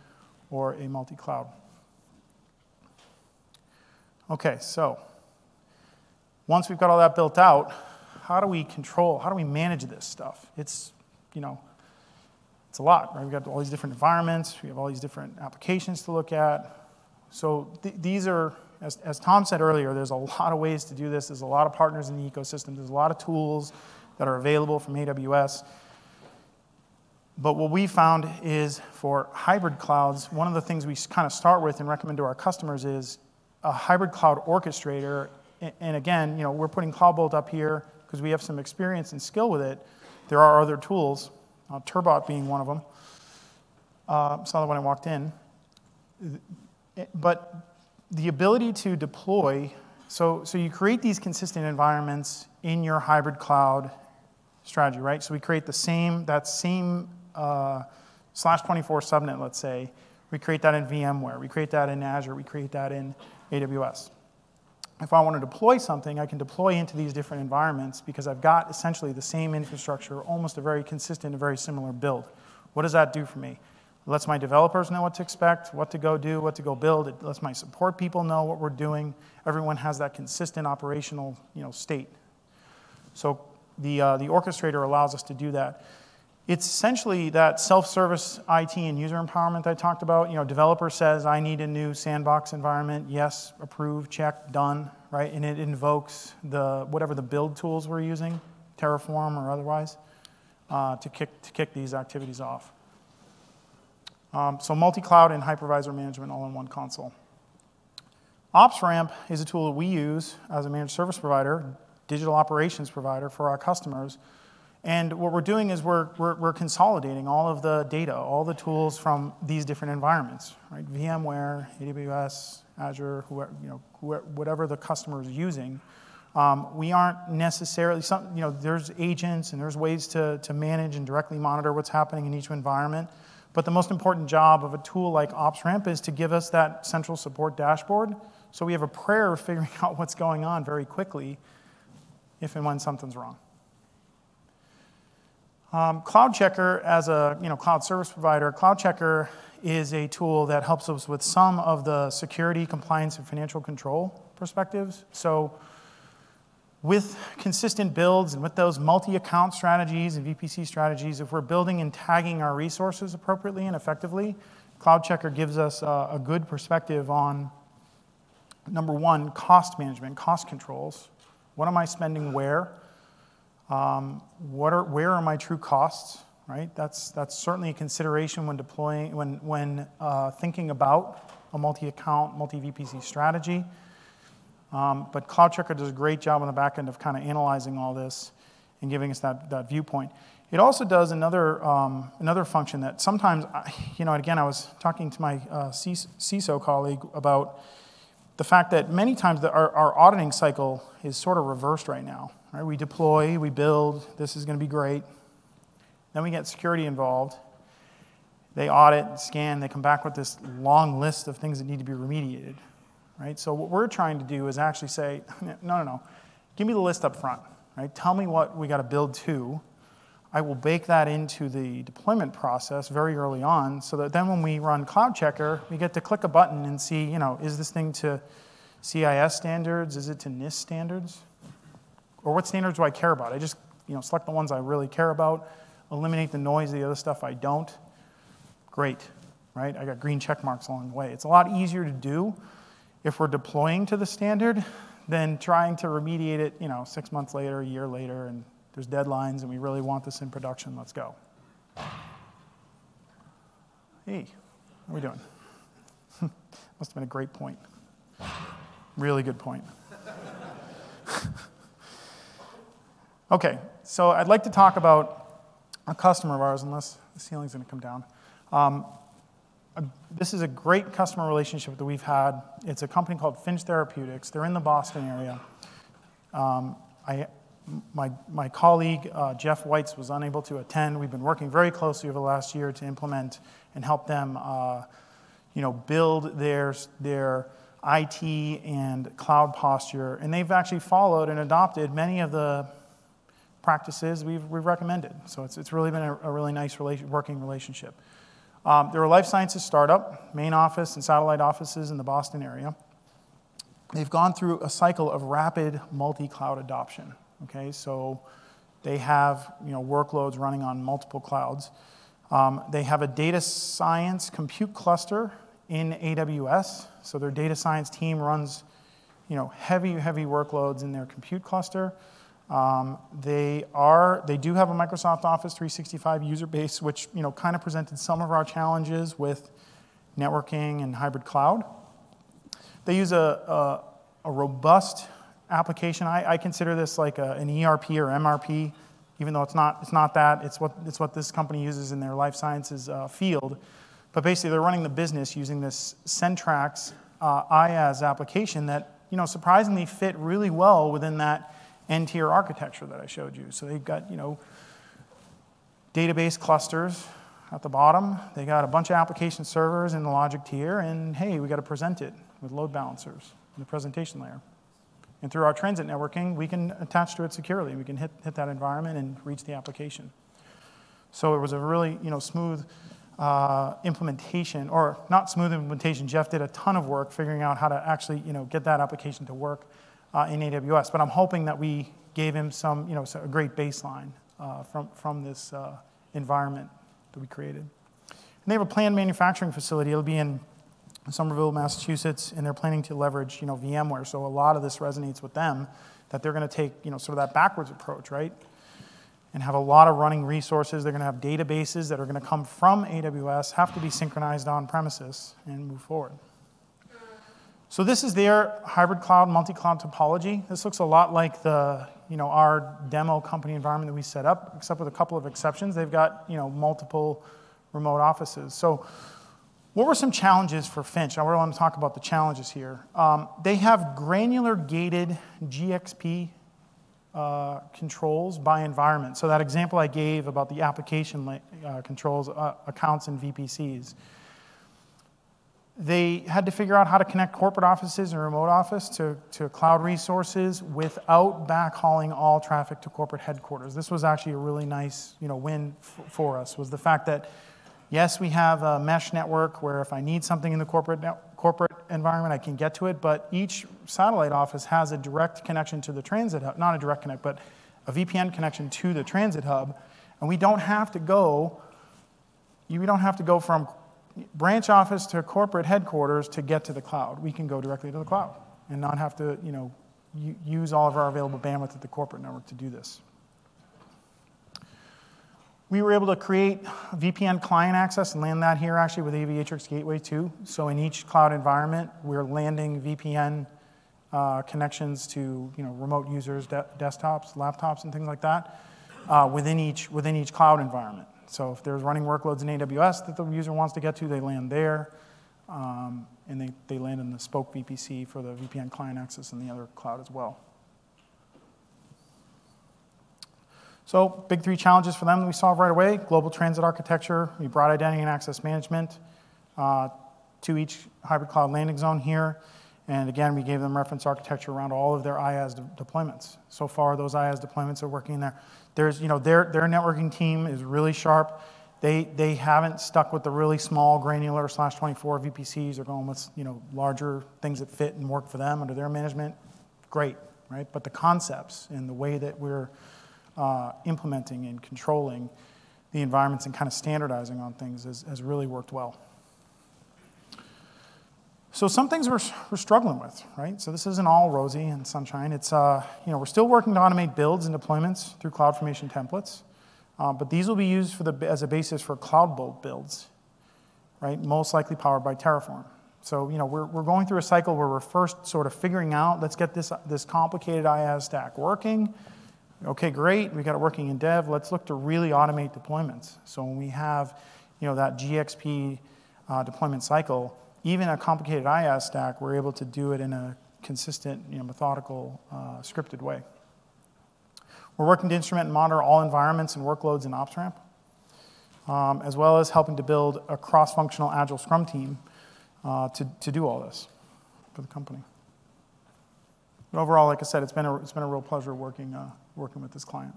or a multi-cloud. Okay, so once we've got all that built out, how do we control, how do we manage this stuff? It's, you know, it's a lot, right? We've got all these different environments, we have all these different applications to look at. So th- these are, as, as Tom said earlier, there's a lot of ways to do this. There's a lot of partners in the ecosystem. There's a lot of tools that are available from AWS. But what we found is for hybrid clouds, one of the things we kind of start with and recommend to our customers is a hybrid cloud orchestrator. And again, you know, we're putting CloudBolt up here because we have some experience and skill with it. There are other tools, uh, Turbot being one of them. Uh, saw that when I walked in. But the ability to deploy, so, so you create these consistent environments in your hybrid cloud strategy, right? So we create the same, that same uh, slash 24 subnet, let's say, we create that in VMware, we create that in Azure, we create that in AWS. If I want to deploy something, I can deploy into these different environments because I've got essentially the same infrastructure, almost a very consistent, a very similar build. What does that do for me? It lets my developers know what to expect, what to go do, what to go build. It lets my support people know what we're doing. Everyone has that consistent operational you know, state. So the, uh, the orchestrator allows us to do that. It's essentially that self-service IT and user empowerment that I talked about. You know, developer says, I need a new sandbox environment. Yes, approve, check, done, right? And it invokes the, whatever the build tools we're using, Terraform or otherwise, uh, to, kick, to kick these activities off. Um, so multi-cloud and hypervisor management all in one console. OpsRamp is a tool that we use as a managed service provider, digital operations provider for our customers and what we're doing is we're, we're, we're, consolidating all of the data, all the tools from these different environments, right? VMware, AWS, Azure, whoever, you know, whoever, whatever the customer is using. Um, we aren't necessarily, some, you know, there's agents and there's ways to, to manage and directly monitor what's happening in each environment. But the most important job of a tool like OpsRamp is to give us that central support dashboard so we have a prayer of figuring out what's going on very quickly if and when something's wrong. Um, CloudCheckr, as a you know, cloud service provider, CloudCheckr is a tool that helps us with some of the security, compliance, and financial control perspectives. So, with consistent builds and with those multi account strategies and VPC strategies, if we're building and tagging our resources appropriately and effectively, CloudCheckr gives us a, a good perspective on number one, cost management, cost controls. What am I spending where? Um, what are, where are my true costs? Right? That's, that's certainly a consideration when deploying, when, when uh, thinking about a multi-account, multi-VPC strategy. Um, but CloudCheckr does a great job on the back end of kind of analyzing all this and giving us that, that viewpoint. It also does another, um, another function that sometimes, you know, again, I was talking to my uh, CISO colleague about the fact that many times the, our, our auditing cycle is sort of reversed right now. Right? We deploy, we build, this is going to be great. Then we get security involved. They audit, scan, they come back with this long list of things that need to be remediated. Right? So what we're trying to do is actually say, no, no, no, give me the list up front. Right? Tell me what we got to build to. I will bake that into the deployment process very early on so that then when we run CloudCheckr, we get to click a button and see, you know, is this thing to CIS standards? Is it to NIST standards? Or what standards do I care about? I just, you know, select the ones I really care about, eliminate the noise, the other stuff I don't. Great, right? I got green check marks along the way. It's a lot easier to do if we're deploying to the standard than trying to remediate it, you know, six months later, a year later, and there's deadlines and we really want this in production. Let's go. Hey, how are we doing? Must have been a great point. Really good point. okay, so I'd like to talk about a customer of ours, unless the ceiling's going to come down. Um, this is a great customer relationship that we've had. It's a company called Finch Therapeutics. They're in the Boston area. Um, I my, my colleague, uh, Jeff Weitz, was unable to attend. We've been working very closely over the last year to implement and help them uh, you know, build their, their IT and cloud posture. And they've actually followed and adopted many of the practices we've, we've recommended. So it's, it's really been a, a really nice relation, working relationship. Um, they're a life sciences startup, main office and satellite offices in the Boston area. They've gone through a cycle of rapid multi cloud adoption. Okay, so they have you know, workloads running on multiple clouds. Um, they have a data science compute cluster in AWS. So their data science team runs you know, heavy, heavy workloads in their compute cluster. Um, they, are, they do have a Microsoft Office 365 user base, which you know, kind of presented some of our challenges with networking and hybrid cloud. They use a, a, a robust application. I, I consider this like a, an ERP or MRP, even though it's not, it's not that. It's what, it's what this company uses in their life sciences uh, field. But basically, they're running the business using this Centrax uh, IaaS application that, you know, surprisingly fit really well within that n-tier architecture that I showed you. So they've got, you know, database clusters at the bottom. They got a bunch of application servers in the logic tier, and hey, we got to present it with load balancers in the presentation layer. And through our transit networking, we can attach to it securely. We can hit, hit that environment and reach the application. So it was a really you know, smooth uh, implementation, or not smooth implementation. Jeff did a ton of work figuring out how to actually you know, get that application to work uh, in AWS. But I'm hoping that we gave him some, you know, a great baseline uh, from, from this uh, environment that we created. And they have a planned manufacturing facility. It'll be in Somerville, Massachusetts, and they're planning to leverage, you know, VMware. So a lot of this resonates with them that they're going to take, you know, sort of that backwards approach, right? And have a lot of running resources. They're going to have databases that are going to come from AWS, have to be synchronized on premises, and move forward. So this is their hybrid cloud, multi-cloud topology. This looks a lot like the, you know, our demo company environment that we set up, except with a couple of exceptions. They've got, you know, multiple remote offices. So what were some challenges for Finch? I really want to talk about the challenges here. Um, they have granular gated GXP uh, controls by environment. So that example I gave about the application uh, controls, uh, accounts, and VPCs. They had to figure out how to connect corporate offices and remote office to, to cloud resources without backhauling all traffic to corporate headquarters. This was actually a really nice you know, win for us, was the fact that Yes, we have a mesh network where if I need something in the corporate, corporate environment, I can get to it, but each satellite office has a direct connection to the transit hub, not a direct connect, but a VPN connection to the transit hub, and we don't have to go, we don't have to go from branch office to corporate headquarters to get to the cloud. We can go directly to the cloud and not have to, you know, use all of our available bandwidth at the corporate network to do this we were able to create VPN client access and land that here actually with Aviatrix Gateway too. So in each cloud environment, we're landing VPN uh, connections to you know, remote users, de- desktops, laptops, and things like that uh, within, each, within each cloud environment. So if there's running workloads in AWS that the user wants to get to, they land there. Um, and they, they land in the Spoke VPC for the VPN client access in the other cloud as well. So big three challenges for them that we solved right away. Global transit architecture. We brought identity and access management uh, to each hybrid cloud landing zone here. And again, we gave them reference architecture around all of their IaaS de- deployments. So far, those IaaS deployments are working there. There's, you know, their, their networking team is really sharp. They, they haven't stuck with the really small granular slash 24 VPCs. They're going with, you know, larger things that fit and work for them under their management. Great, right? But the concepts and the way that we're uh, implementing and controlling the environments and kind of standardizing on things has, has really worked well. So some things we're, we're struggling with, right? So this isn't all rosy and sunshine. It's, uh, you know, we're still working to automate builds and deployments through CloudFormation templates, uh, but these will be used for the, as a basis for cloud build builds, right? Most likely powered by Terraform. So, you know, we're, we're going through a cycle where we're first sort of figuring out, let's get this, this complicated IaaS stack working. Okay, great, we got it working in dev. Let's look to really automate deployments. So when we have, you know, that GXP uh, deployment cycle, even a complicated IaaS stack, we're able to do it in a consistent, you know, methodical, uh, scripted way. We're working to instrument and monitor all environments and workloads in OpsRamp, um, as well as helping to build a cross-functional Agile Scrum team uh, to, to do all this for the company. But overall, like I said, it's been a, it's been a real pleasure working, uh, working with this client.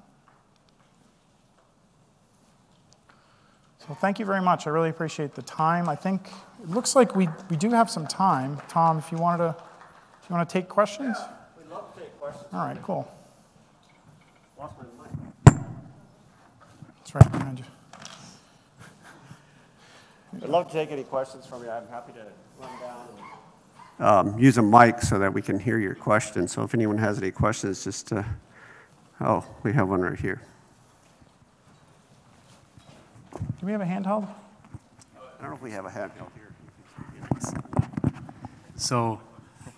So thank you very much. I really appreciate the time. I think it looks like we, we do have some time. Tom, if you wanted to, if you want to take questions? Yeah, we'd love to take questions. All right, cool. Lost my mic. That's right behind you. I'd love to take any questions from you. I'm happy to run down. Um, use a mic so that we can hear your question. So if anyone has any questions, just, uh, oh, we have one right here. Do we have a handheld? I don't know if we have a handheld here. So,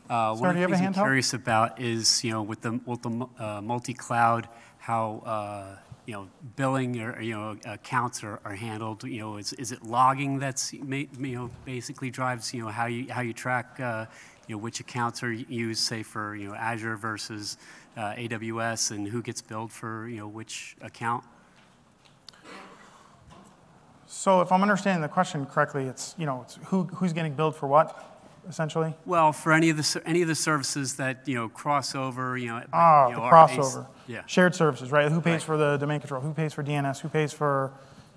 uh, Sir, one do you of the things I'm curious about is, you know, with the, with the uh, multi-cloud, how, uh, you know, billing or, you know, accounts are, are handled. You know, is, is it logging that's, you know, basically drives, you know, how you, how you track, uh, you know, which accounts are used, say, for, you know, Azure versus uh, AWS and who gets billed for, you know, which account? So if I'm understanding the question correctly, it's, you know, it's who, who's getting billed for what, essentially? Well, for any of the, any of the services that, you know, cross over, you know. Ah, you the know, based- crossover. Yeah. Shared services, right? Who pays Right. for the domain control? Who pays for DNS? Who pays for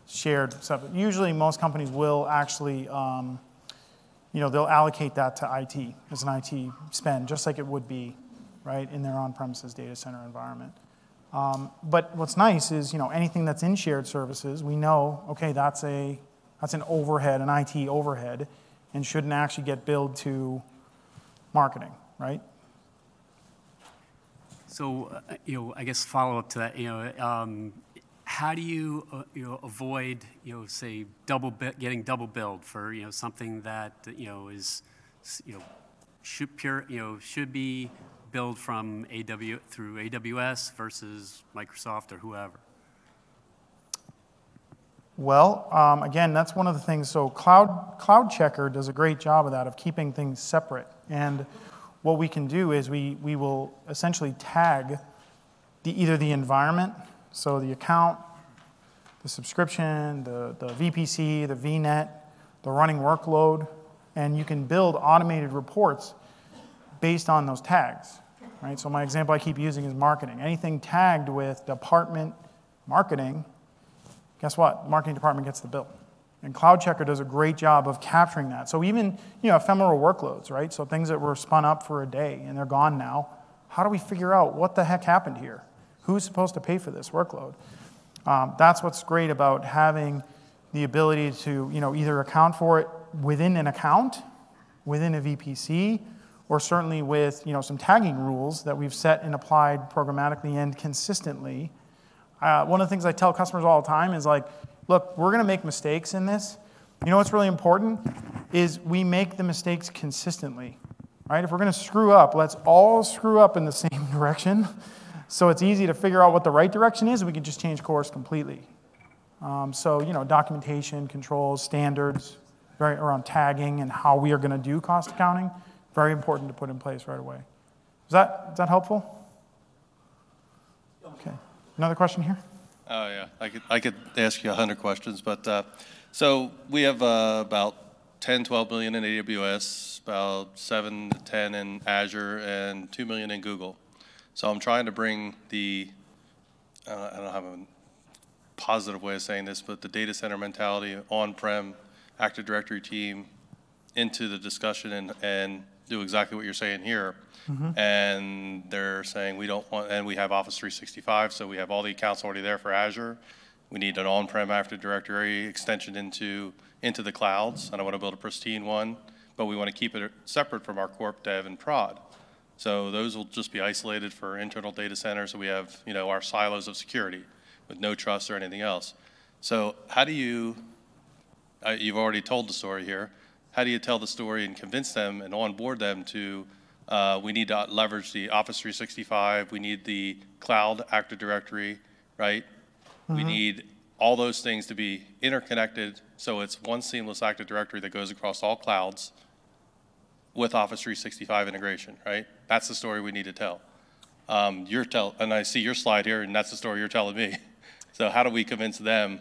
shared stuff? Usually, most companies will actually, um, you know, they'll allocate that to IT as an IT spend, just like it would be, right, in their on-premises data center environment. Um, but what's nice is, you know, anything that's in shared services, we know, okay, that's a that's an overhead, an IT overhead, and shouldn't actually get billed to marketing, right? So, uh, you know, I guess follow up to that, you know, um, how do you, uh, you know, avoid, you know, say, double getting double billed for, you know, something that, you know, is, you know, should pure, you know, should be billed from AW through AWS versus Microsoft or whoever? Well, um, again, that's one of the things. So Cloud, CloudCheckr does a great job of that, of keeping things separate. And what we can do is we, we will essentially tag the, either the environment, so the account, the subscription, the, the VPC, the VNet, the running workload, and you can build automated reports based on those tags. Right? So my example I keep using is marketing. Anything tagged with department marketing, guess what? Marketing department gets the bill. And CloudCheckr does a great job of capturing that. So even, you know, ephemeral workloads, right? So things that were spun up for a day and they're gone now. How do we figure out what the heck happened here? Who's supposed to pay for this workload? Um, that's what's great about having the ability to, you know, either account for it within an account, within a VPC, or certainly with, you know, some tagging rules that we've set and applied programmatically and consistently uh, one of the things I tell customers all the time is like, look, we're going to make mistakes in this. You know what's really important is we make the mistakes consistently. right? If we're going to screw up, let's all screw up in the same direction. So it's easy to figure out what the right direction is, and we can just change course completely. Um, so, you know, documentation, controls, standards, around tagging and how we are going to do cost accounting, very important to put in place right away. Is that, is that helpful? Okay. Another question here? Oh, yeah. I could, I could ask you 100 questions, but, uh, so we have uh, about 10, 12 million in AWS, about 7 to 10 in Azure, and 2 million in Google. So I'm trying to bring the, uh, I don't have a positive way of saying this, but the data center mentality, on-prem, Active Directory team into the discussion and, and do exactly what you're saying here. And they're saying we don't want, and we have Office 365, so we have all the accounts already there for Azure. We need an on-prem Active Directory extension into, into the clouds, and I want to build a pristine one, but we want to keep it separate from our corp dev and prod. So those will just be isolated for internal data centers, so we have, you know, our silos of security with no trust or anything else. So how do you, uh, you've already told the story here. How do you tell the story and convince them and onboard them to, uh, we need to leverage the Office 365, we need the cloud Active Directory, right? We need all those things to be interconnected, so it's one seamless Active Directory that goes across all clouds with Office 365 integration, right? That's the story we need to tell. Um, you're tell, and I see your slide here, and that's the story you're telling me. So how do we convince them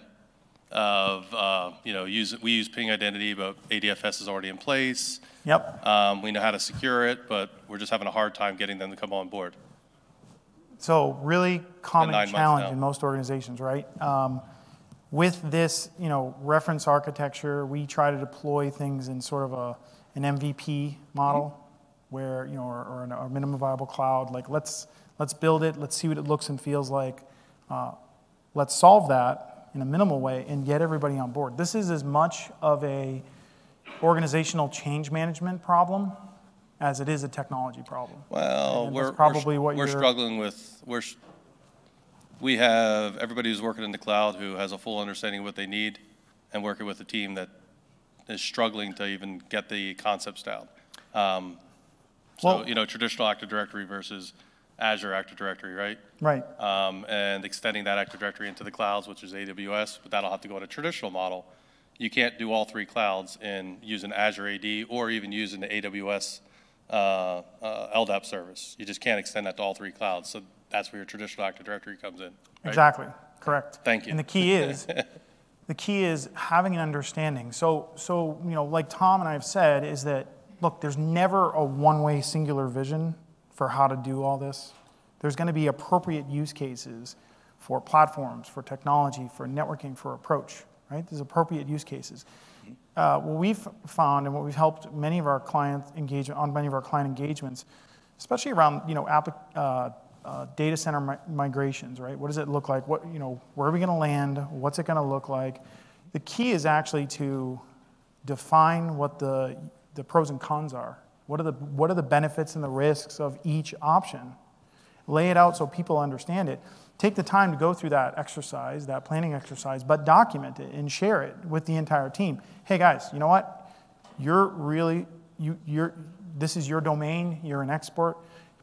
of, uh, you know, use, we use ping identity, but ADFS is already in place. Yep. Um, we know how to secure it, but we're just having a hard time getting them to come on board. So really common challenge in most organizations, right? Um, with this, you know, reference architecture, we try to deploy things in sort of a, an MVP model, where you know, or, or an- minimum viable cloud. Like let's let's build it, let's see what it looks and feels like. Uh, let's solve that in a minimal way and get everybody on board. This is as much of a organizational change management problem as it is a technology problem. Well, we're, probably we're, what we're struggling with, we're, we have everybody who's working in the cloud who has a full understanding of what they need and working with a team that is struggling to even get the concepts down. Um, So, Well- you know, traditional Active Directory versus Azure Active Directory, right? Right. um, and extending that Active Directory into the clouds, which is AWS, but that'll have to go in a traditional model. You can't do all three clouds in using Azure AD or even using the AWS uh, uh, LDAP service. You just can't extend that to all three clouds. So that's where your traditional Active Directory comes in. right? Exactly, correct. Thank you. And the key is, the key is having an understanding. So, so, you know, like Tom and I have said, is that, look, there's never a one-way singular vision for how to do all this. There's gonna be appropriate use cases for platforms, for technology, for networking, for approach, right? There's appropriate use cases. Uh, what we've found and what we've helped many of our clients engage on many of our client engagements, especially around you know applic- uh, uh, data center mi- migrations, right? What does it look like? What you know, where are we going to land? What's it going to look like? The key is actually to define what the the pros and cons are. What are the what are the benefits and the risks of each option? lay it out so people understand it. Take the time to go through that exercise, that planning exercise, but document it and share it with the entire team. Hey guys, you know what? You're really you you're this is your domain, you're an expert,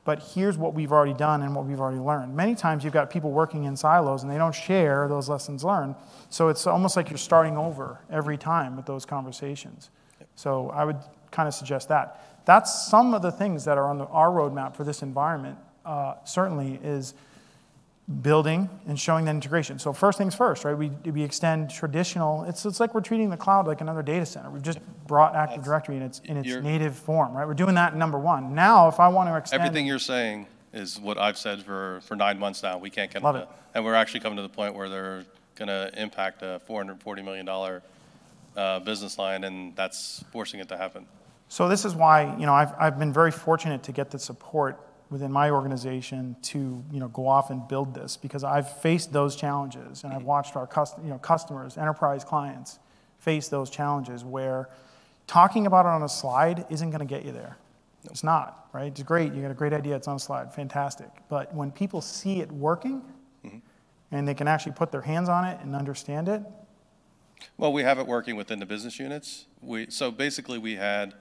but here's what we've already done and what we've already learned. Many times you've got people working in silos and they don't share those lessons learned. So it's almost like you're starting over every time with those conversations. So I would kind of suggest that. That's some of the things that are on the, our roadmap for this environment, uh, certainly, is building and showing that integration. So first things first, right? We, we extend traditional, it's, it's like we're treating the cloud like another data center. We've just brought Active Directory in its, in its native form, right? We're doing that in number one. Now, if I want to extend. Everything you're saying is what I've said for, for nine months now. We can't get Love it. And we're actually coming to the point where they're going to impact a $440 million uh, business line, and that's forcing it to happen. So this is why, you know, I've, I've been very fortunate to get the support within my organization to, you know, go off and build this because I've faced those challenges and I've watched our cust- you know, customers, enterprise clients face those challenges where talking about it on a slide isn't going to get you there. It's not, right? It's great. You got a great idea. It's on a slide. Fantastic. But when people see it working mm-hmm. and they can actually put their hands on it and understand it, Well, we have it working within the business units. We, so basically, we had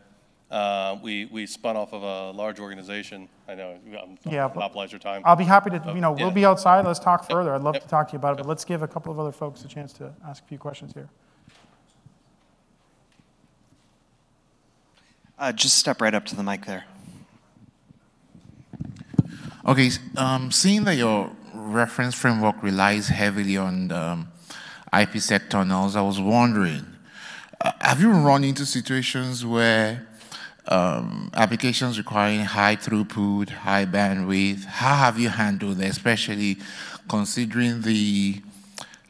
Uh, We, we spun off of a large organization. I know I'm yeah, monopolize your time. I'll be happy to, you know, we'll yeah. be outside, let's talk further. I'd love Yep. to talk to you about it, but let's give a couple of other folks a chance to ask a few questions here. Uh, just step right up to the mic there. Okay, um, seeing that your reference framework relies heavily on um, IPsec tunnels, I was wondering, uh, have you run into situations where um, applications requiring high throughput, high bandwidth, how have you handled that, especially considering the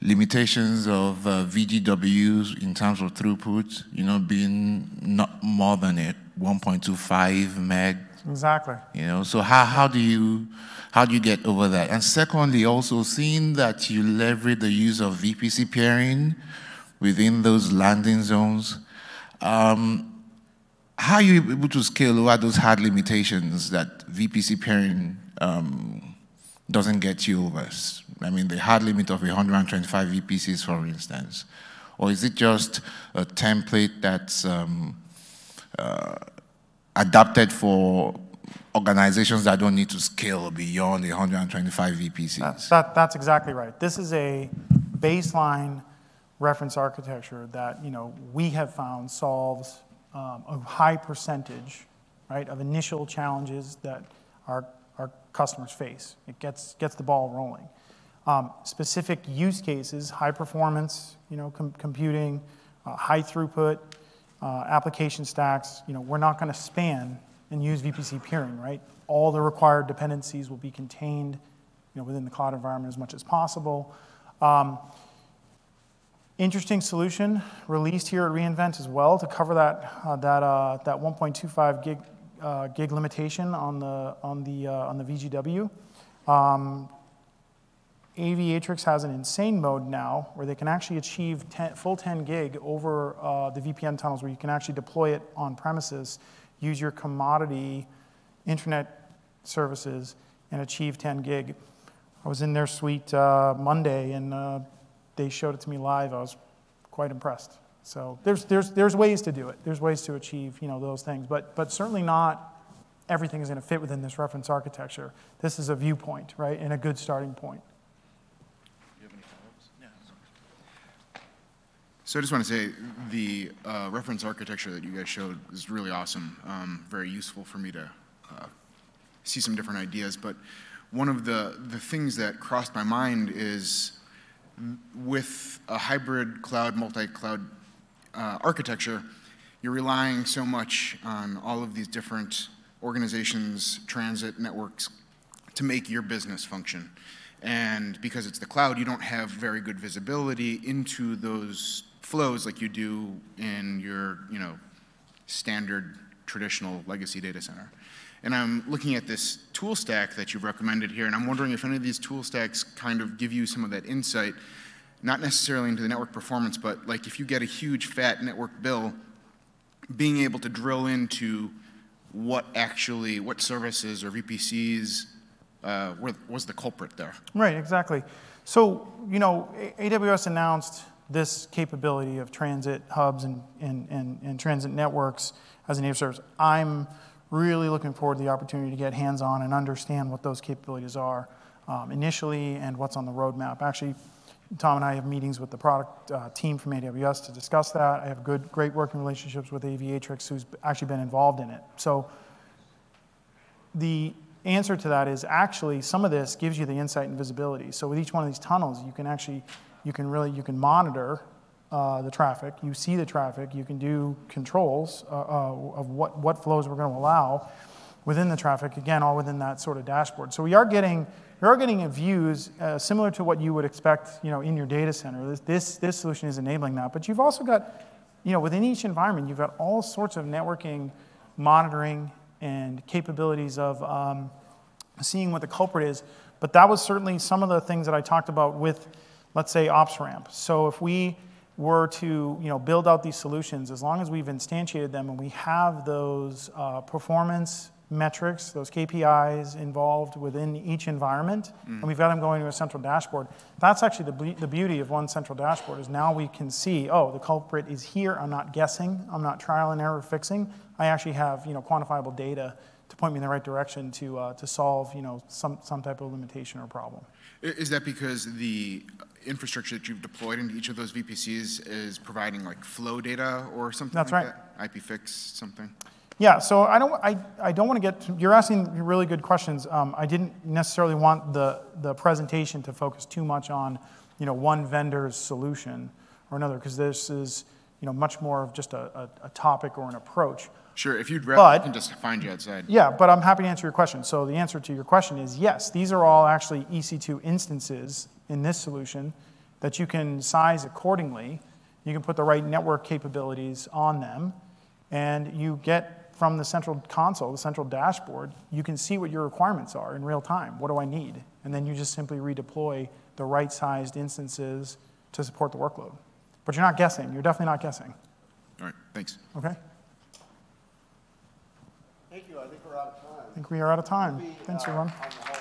limitations of uh, VGWs in terms of throughput, you know, being not more than a 1.25 meg Exactly. you know, so how, how do you how do you get over that? And secondly, also seeing that you leverage the use of VPC peering within those landing zones, um, how are you able to scale over those hard limitations that VPC peering um, doesn't get you over? I mean, the hard limit of 125 VPCs, for instance, or is it just a template that's um, adapted for organizations that don't need to scale beyond 125 VPCs. That, that's exactly right. This is a baseline reference architecture that, you know, we have found solves um, a high percentage, right, of initial challenges that our, our customers face. It gets, gets the ball rolling. Um, specific use cases, high performance, you know, com- computing, uh, high throughput, uh, application stacks, you know, we're not going to span and use VPC peering, right? All the required dependencies will be contained, you know, within the cloud environment as much as possible. Um, interesting solution released here at reInvent as well to cover that uh, that uh, that 1.25 gig uh, gig limitation on the on the uh, on the VGW. Um, Aviatrix has an insane mode now where they can actually achieve 10, full 10 gig over uh, the VPN tunnels where you can actually deploy it on premises, use your commodity internet services, and achieve 10 gig. I was in their suite uh, Monday and they showed it to me live. I was quite impressed. So there's, there's, there's ways to do it. There's ways to achieve you know, those things, but, but certainly not everything is going to fit within this reference architecture. This is a viewpoint, right, and a good starting point. Do you have any follow-ups? So I just want to say the uh, reference architecture that you guys showed is really awesome, um, very useful for me to uh, see some different ideas. But one of the, the things that crossed my mind is with a hybrid cloud, multi-cloud uh, architecture, you're relying so much on all of these different organizations, transit networks, to make your business function. And because it's the cloud, you don't have very good visibility into those flows like you do in your, you know, standard traditional legacy data center. And I'm looking at this tool stack that you've recommended here, and I'm wondering if any of these tool stacks kind of give you some of that insight, not necessarily into the network performance, but like if you get a huge fat network bill, being able to drill into what actually, what services or VPCs uh, was the culprit there. Right, exactly. So, you know, AWS announced this capability of transit hubs and, and, and, and transit networks as a native service. I'm really looking forward to the opportunity to get hands-on and understand what those capabilities are um, initially and what's on the roadmap. Actually, Tom and I have meetings with the product uh, team from AWS to discuss that. I have good, great working relationships with Aviatrix, who's actually been involved in it. So the answer to that is actually some of this gives you the insight and visibility. So with each one of these tunnels, you can actually, you can really, you can monitor the traffic. You see the traffic. You can do controls uh, uh, of what, what flows we're going to allow within the traffic. Again, all within that sort of dashboard. So we are getting, we are getting views uh, similar to what you would expect, you know, in your data center. This, this, this solution is enabling that. But you've also got, you know, within each environment, you've got all sorts of networking, monitoring, and capabilities of um, seeing what the culprit is. But that was certainly some of the things that I talked about with, let's say, OpsRamp. So if we were to you know, build out these solutions, as long as we've instantiated them and we have those uh, performance metrics, those KPIs involved within each environment, and we've got them going to a central dashboard. That's actually the, be- the beauty of one central dashboard is now we can see, oh, the culprit is here. I'm not guessing. I'm not trial and error fixing. I actually have you know quantifiable data to point me in the right direction to uh, to solve you know some some type of limitation or problem. Is that because the infrastructure that you've deployed into each of those VPCs is providing like flow data or something That's like right. that? IPFix, something? Yeah, so I don't, I, I don't want to get, you're asking really good questions. Um, I didn't necessarily want the, the presentation to focus too much on, you know, one vendor's solution or another, because this is, you know, much more of just a, a, a topic or an approach. Sure, if you'd rather, I can just find you outside. Yeah, but I'm happy to answer your question. So the answer to your question is yes, these are all actually EC2 instances in this solution that you can size accordingly. You can put the right network capabilities on them, and you get from the central console, the central dashboard, you can see what your requirements are in real time. What do I need? And then you just simply redeploy the right sized instances to support the workload. But you're not guessing. You're definitely not guessing. All right, thanks. Okay? Thank you. I think we're out of time. I think we are out of time. Thanks, uh, everyone. On